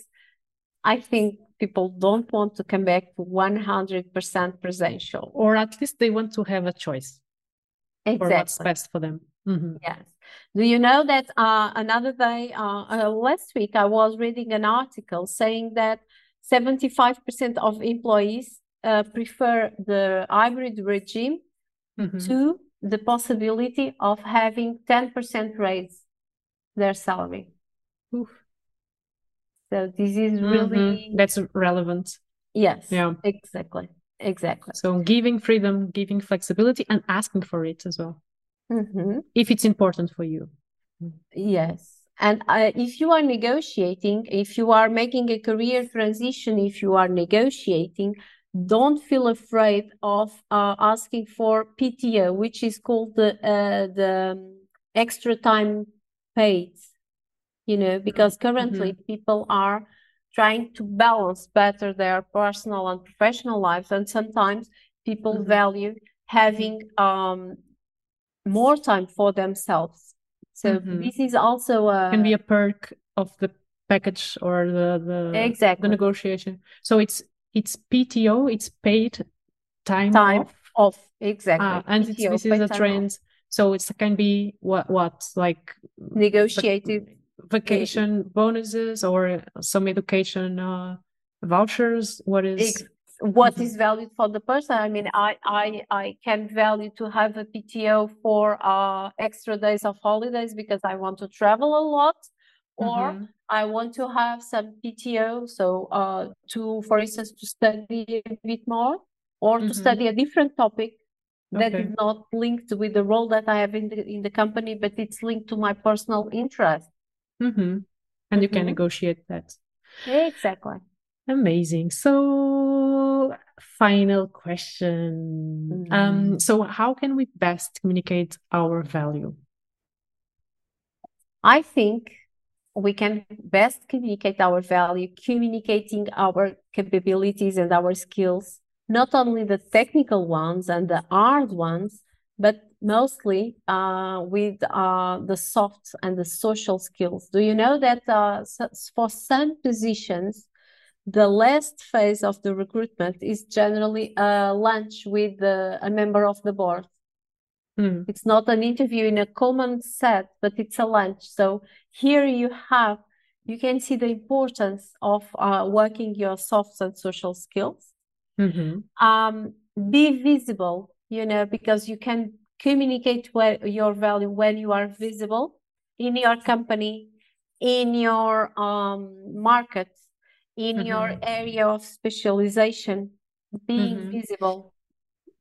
I think people don't want to come back to 100% presential. Or at least they want to have a choice. Exactly. For what's best for them. Mm-hmm. Yes. Do you know that uh, another day, uh, uh, last week, I was reading an article saying that 75% of employees uh, prefer the hybrid regime mm-hmm. to the possibility of having 10% raise their salary. Oof. So this is really mm-hmm. that's relevant. Yes. Yeah. Exactly. Exactly. So giving freedom, giving flexibility, and asking for it as well, mm-hmm. if it's important for you. Yes. And uh, if you are negotiating, if you are making a career transition, if you are negotiating, don't feel afraid of uh, asking for PTO, which is called the uh, the um, extra time paid you know, because currently mm-hmm. people are trying to balance better their personal and professional lives. And sometimes people mm-hmm. value having um, more time for themselves. So mm-hmm. this is also a can be a perk of the package or the the exactly the negotiation. So it's it's PTO, it's paid time, time off. off. Exactly. Ah, and PTO, this is a trend. Off. So it can be what what like negotiated vacation bonuses or some education uh, vouchers? What is what mm-hmm. is valued for the person? I mean, I I I can value to have a PTO for uh, extra days of holidays because I want to travel a lot, or mm-hmm. I want to have some PTO so uh, to, for instance, to study a bit more or mm-hmm. to study a different topic that okay. is not linked with the role that I have in the in the company, but it's linked to my personal interest. Mm-hmm. And you can mm-hmm. negotiate that. Exactly. Amazing. So, final question. Um, mm-hmm. so, how can we best communicate our value? I think we can best communicate our value, communicating our capabilities and our skills, not only the technical ones and the hard ones, but mostly uh, with uh, the soft and the social skills. Do you know that uh, for some positions, the last phase of the recruitment is generally a lunch with a member of the board? Mm. It's not an interview in a common set, but it's a lunch. So here you have, you can see the importance of uh, working your soft and social skills. Mm-hmm. Um, be visible, you know, because you can communicate where your value when you are visible in your company, in your um, market, in mm-hmm. your area of specialization, being mm-hmm. visible.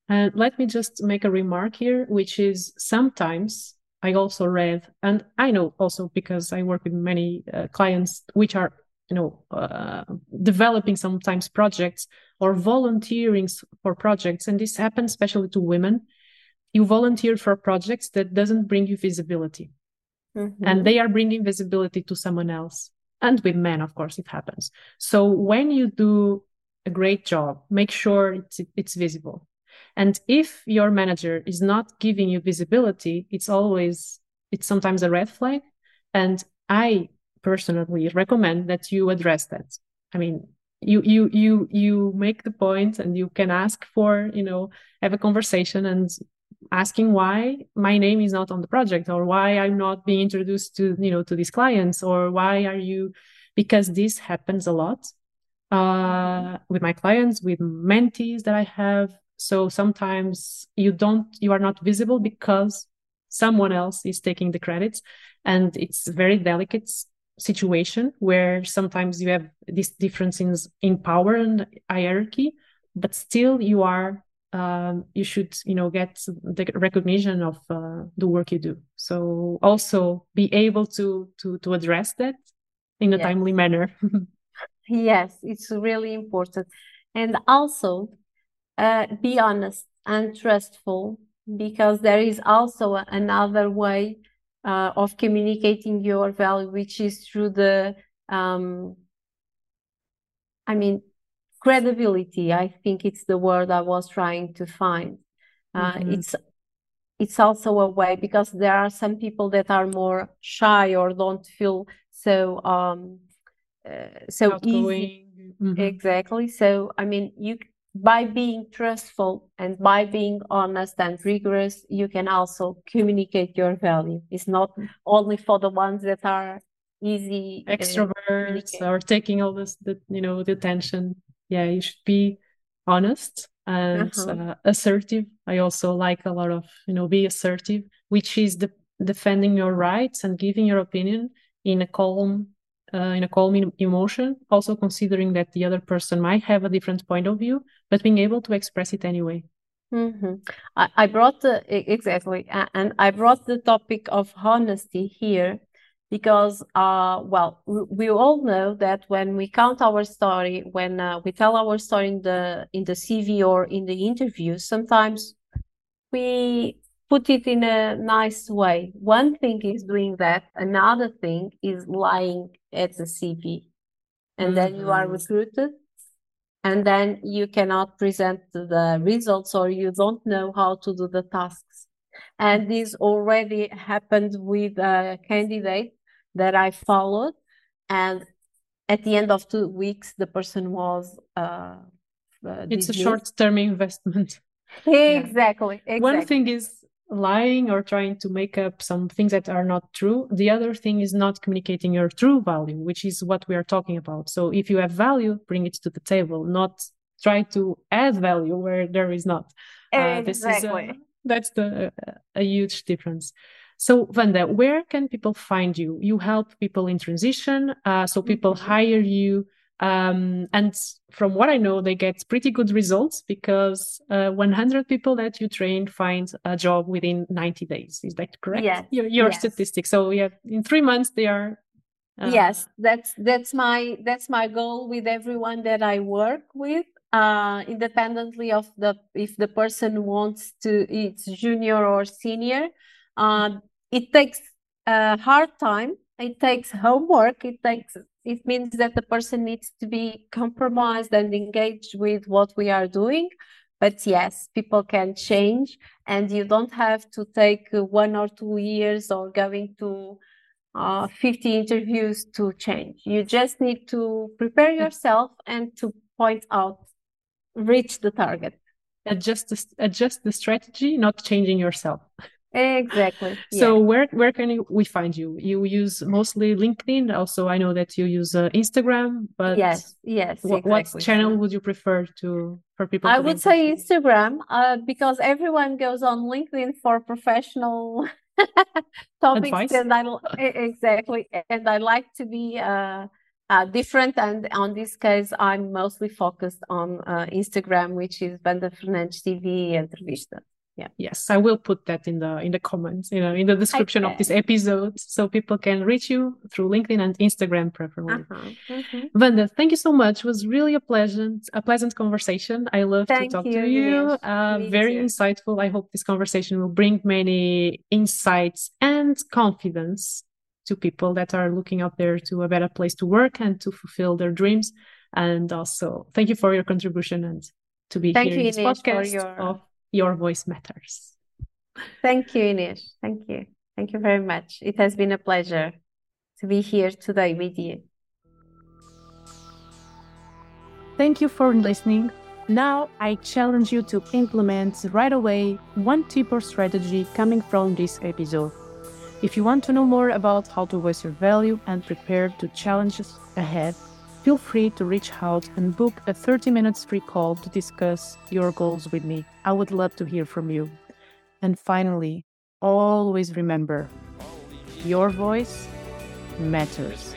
And let me just make a remark here, which is sometimes I also read, and I know also because I work with many uh, clients which are, you know, uh, developing sometimes projects or volunteering for projects, and this happens especially to women you volunteer for projects that doesn't bring you visibility mm-hmm. and they are bringing visibility to someone else and with men of course it happens. So when you do a great job make sure it's, it's visible. And if your manager is not giving you visibility it's always it's sometimes a red flag. And i personally recommend that you address that. I mean you you you you make the point and you can ask for you know have a conversation and asking why my name is not on the project or why i'm not being introduced to you know to these clients or why are you because this happens a lot uh, with my clients with mentees that i have. So sometimes you don't you are not visible because someone else is taking the credits and it's very delicate situation where sometimes you have these differences in power and hierarchy but still you are um, you should you know get the recognition of uh, the work you do. So also be able to to to address that in a yes. timely manner. Yes it's really important. And also uh, be honest and trustful because there is also another way uh, of communicating your value, which is through the, um, I mean, credibility. I think it's the word I was trying to find. Uh, mm-hmm. It's it's also a way because there are some people that are more shy or don't feel so um uh, so Outgoing. easy. Mm-hmm. Exactly. So I mean, you by being trustful and by being honest and rigorous, you can also communicate your value. It's not only for the ones that are easy uh, extroverts uh, or taking all this, the, you know, the attention. Yeah, you should be honest and uh-huh. uh, assertive. I also like a lot of, you know, be assertive, which is the defending your rights and giving your opinion in a calm uh, in a calm emotion, also considering that the other person might have a different point of view, but being able to express it anyway. Mm-hmm. I, I brought the exactly, and I brought the topic of honesty here because, uh, well, we all know that when we count our story, when uh, we tell our story in the in the CV or in the interview, sometimes we put it in a nice way. One thing is doing that. Another thing is lying at the CV. And mm-hmm. then you are mm-hmm. recruited and then you cannot present the results or you don't know how to do the tasks. And this already happened with a candidate that I followed. And at the end of two weeks, the person was. Uh, uh, it's a short term investment. Exactly, yeah. exactly. One thing is lying or trying to make up some things that are not true. The other thing is not communicating your true value, which is what we are talking about. So if you have value, bring it to the table, not try to add value where there is not. Uh, exactly. Uh, a, that's the a huge difference. So Vanda, where can people find you? You help people in transition, uh, so people mm-hmm. hire you um, and from what I know, they get pretty good results because uh, 100 people that you train find a job within 90 days. Is that correct? Yes. Your, your yes. statistics. So yeah, in three months they are. Uh, yes, that's that's my that's my goal with everyone that I work with. Uh, independently of the if the person wants to, it's junior or senior. Uh, it takes a hard time. It takes homework. It takes it means that the person needs to be compromised and engaged with what we are doing. But yes, people can change, and you don't have to take one or two years or going to uh, 50 interviews to change. You just need to prepare yourself and to point out, reach the target. Adjust the, adjust the strategy, not changing yourself. Exactly. So yeah. where where can we find you? You use mostly LinkedIn. Also, I know that you use uh, Instagram. But yes, yes. What, exactly. what channel would you prefer to for people? I would say Instagram, uh, because everyone goes on LinkedIn for professional topics, Advice? and I exactly, and I like to be. Uh, uh, different. And on this case, I'm mostly focused on uh, Instagram, which is Vanda Fernandes CV Entrevista yeah yes i will put that in the in the comments you know in the description okay. of this episode so people can reach you through linkedin and instagram preferably uh-huh. mm-hmm. Vanda, thank you so much it was really a pleasant a pleasant conversation i love thank to talk you, to you uh, very too. insightful i hope this conversation will bring many insights and confidence to people that are looking out there to a better place to work and to fulfill their dreams and also thank you for your contribution and to be thank here you, in this podcast your... of your voice matters. Thank you, Ines. Thank you. Thank you very much. It has been a pleasure to be here today with you. Thank you for listening. Now, I challenge you to implement right away one tip or strategy coming from this episode. If you want to know more about how to voice your value and prepare to challenges ahead, feel free to reach out and book a 30 minutes free call to discuss your goals with me. I would love to hear from you. And finally, always remember your voice matters.